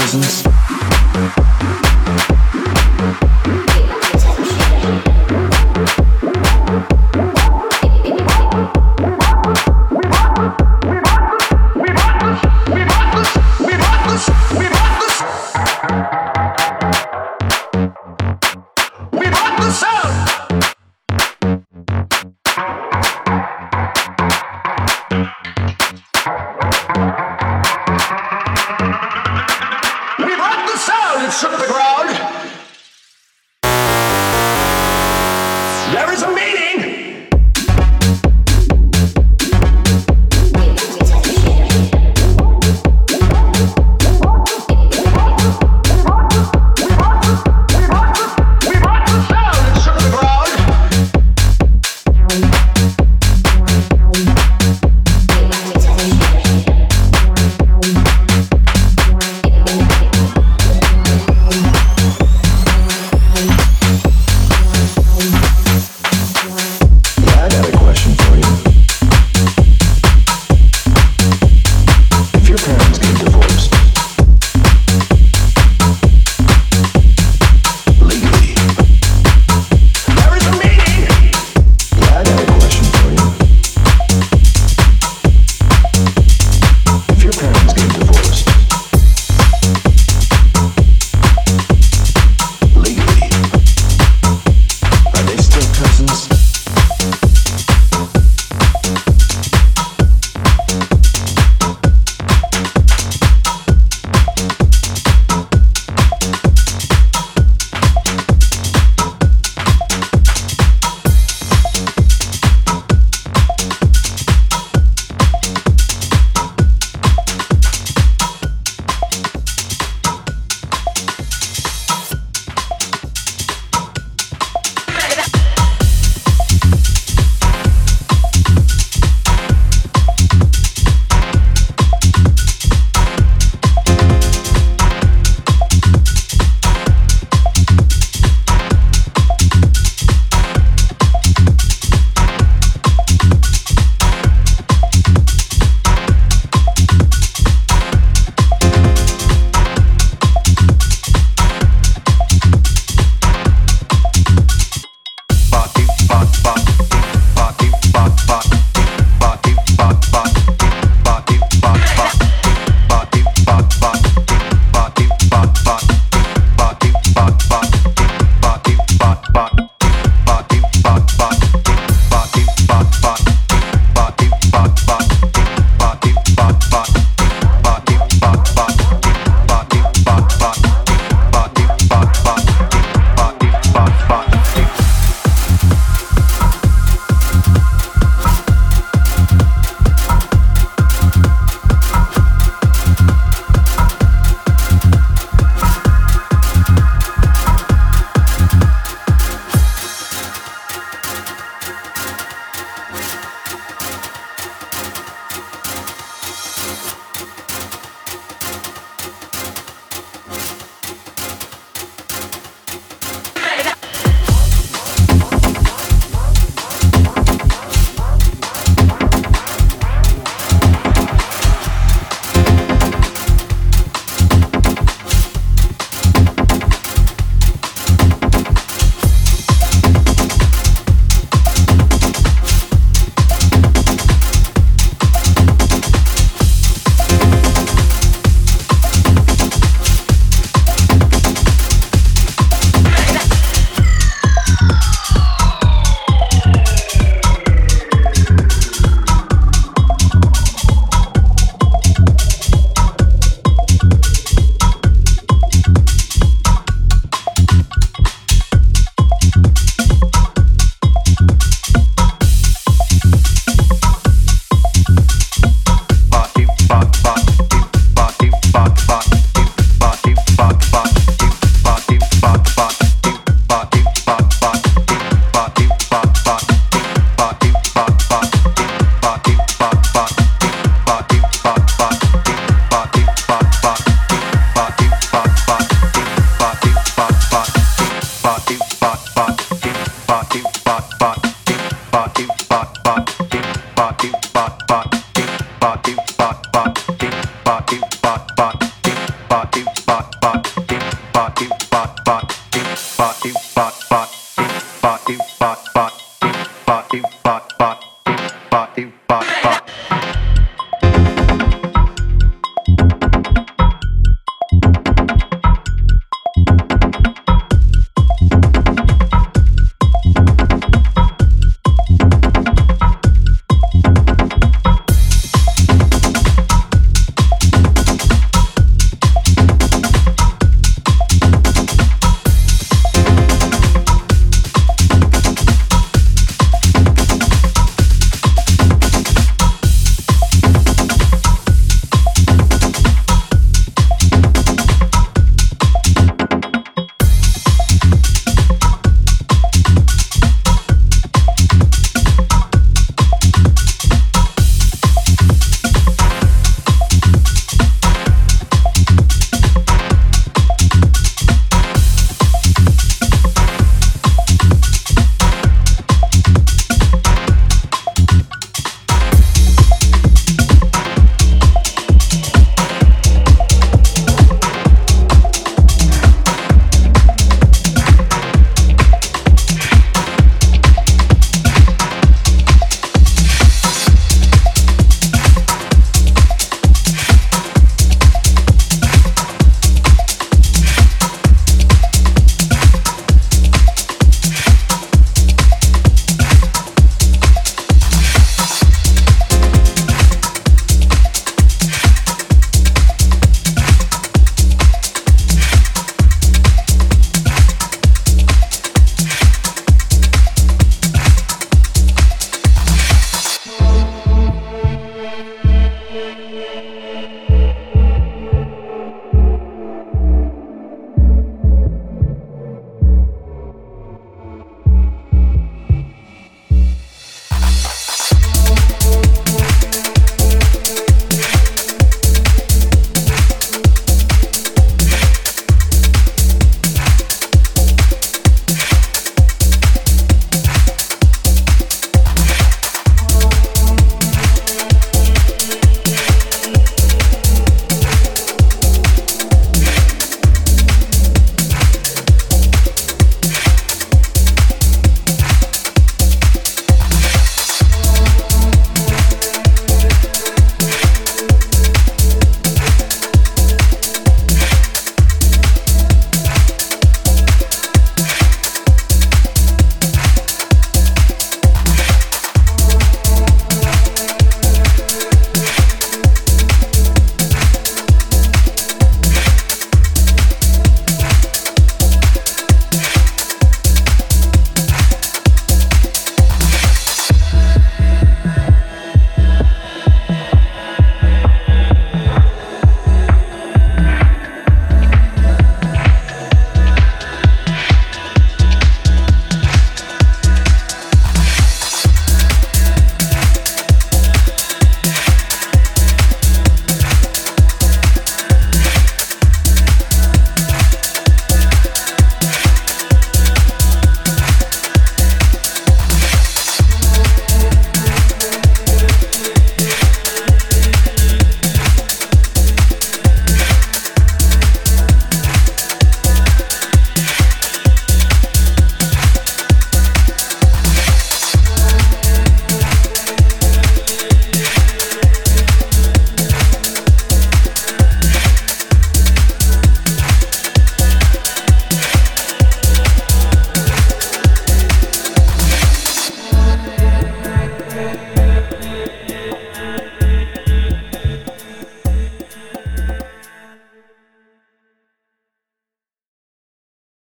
presence.